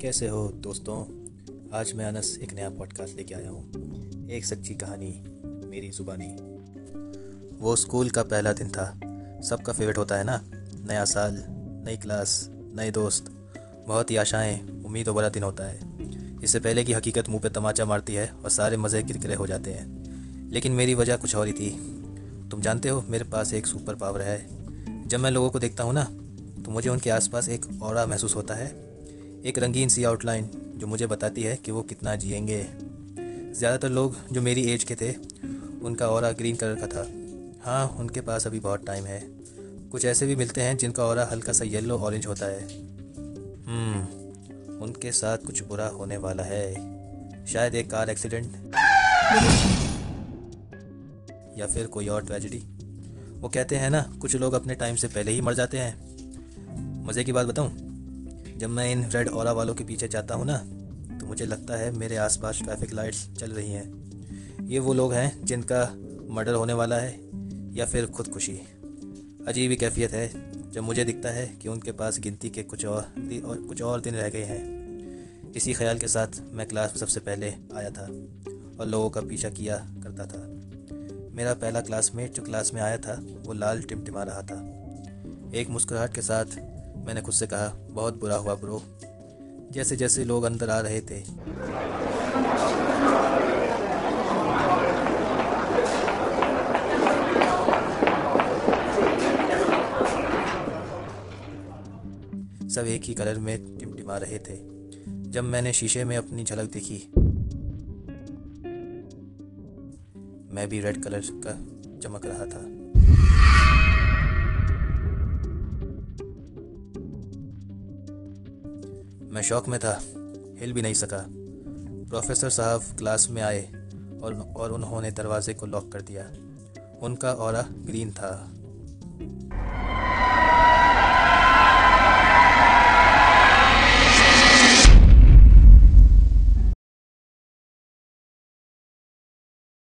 कैसे हो दोस्तों? आज मैं अनस एक नया पॉडकास्ट लेके आया हूँ। एक सच्ची कहानी, मेरी ज़ुबानी। वो स्कूल का पहला दिन था। सबका फेवरेट होता है ना? नया साल, नई क्लास नए दोस्त। बहुत ही आशाएँ, उम्मीद बड़ा दिन होता है। इससे पहले की हकीकत मुँह पे तमाचा मारती है और सारे मज़े किरकिरे हो जाते हैं। लेकिन मेरी वजह कुछ और ही थी। तुम जानते हो, मेरे पास एक सुपर पावर है। जब मैं लोगों को देखता हूँ ना तो मुझे उनके आसपास एक और महसूस होता है। एक रंगीन सी आउटलाइन जो मुझे बताती है कि वो कितना जिएँगे। ज़्यादातर लोग जो मेरी एज के थे, उनका और ग्रीन कलर का था। हाँ उनके पास अभी बहुत टाइम है। कुछ ऐसे भी मिलते हैं जिनका और हल्का सा येलो ऑरेंज होता है। हम्म उनके साथ कुछ बुरा होने वाला है। शायद एक कार एक्सीडेंट या फिर कोई और ट्रेजिडी वो कहते हैं ना कुछ लोग अपने टाइम से पहले ही मर जाते हैं। मज़े की बात बताऊँ? जब मैं इन रेड ओरा वालों के पीछे जाता हूँ ना तो मुझे लगता है मेरे आसपास ट्रैफ़िक लाइट्स चल रही हैं। ये वो लोग हैं जिनका मर्डर होने वाला है या फिर खुदकुशी। अजीब ही कैफियत है जब मुझे दिखता है कि उनके पास गिनती के कुछ और, और कुछ और दिन रह गए हैं। इसी ख्याल के साथ मैं क्लास में सबसे पहले आया था और लोगों का पीछा किया करता था। मेरा पहला क्लासमेट जो क्लास में आया था, वो लाल टिमटिमा रहा था। एक मुस्कुराहट के साथ मैंने खुद से कहा, बहुत बुरा हुआ ब्रो जैसे जैसे लोग अंदर आ रहे थे। सब एक ही कलर में टिमटिमा रहे थे। जब मैंने शीशे में अपनी झलक देखी मैं भी रेड कलर का चमक रहा था। मैं शौक में था। हिल भी नहीं सका। प्रोफेसर साहब क्लास में आए और और उन्होंने दरवाजे को लॉक कर दिया। उनका और ग्रीन था।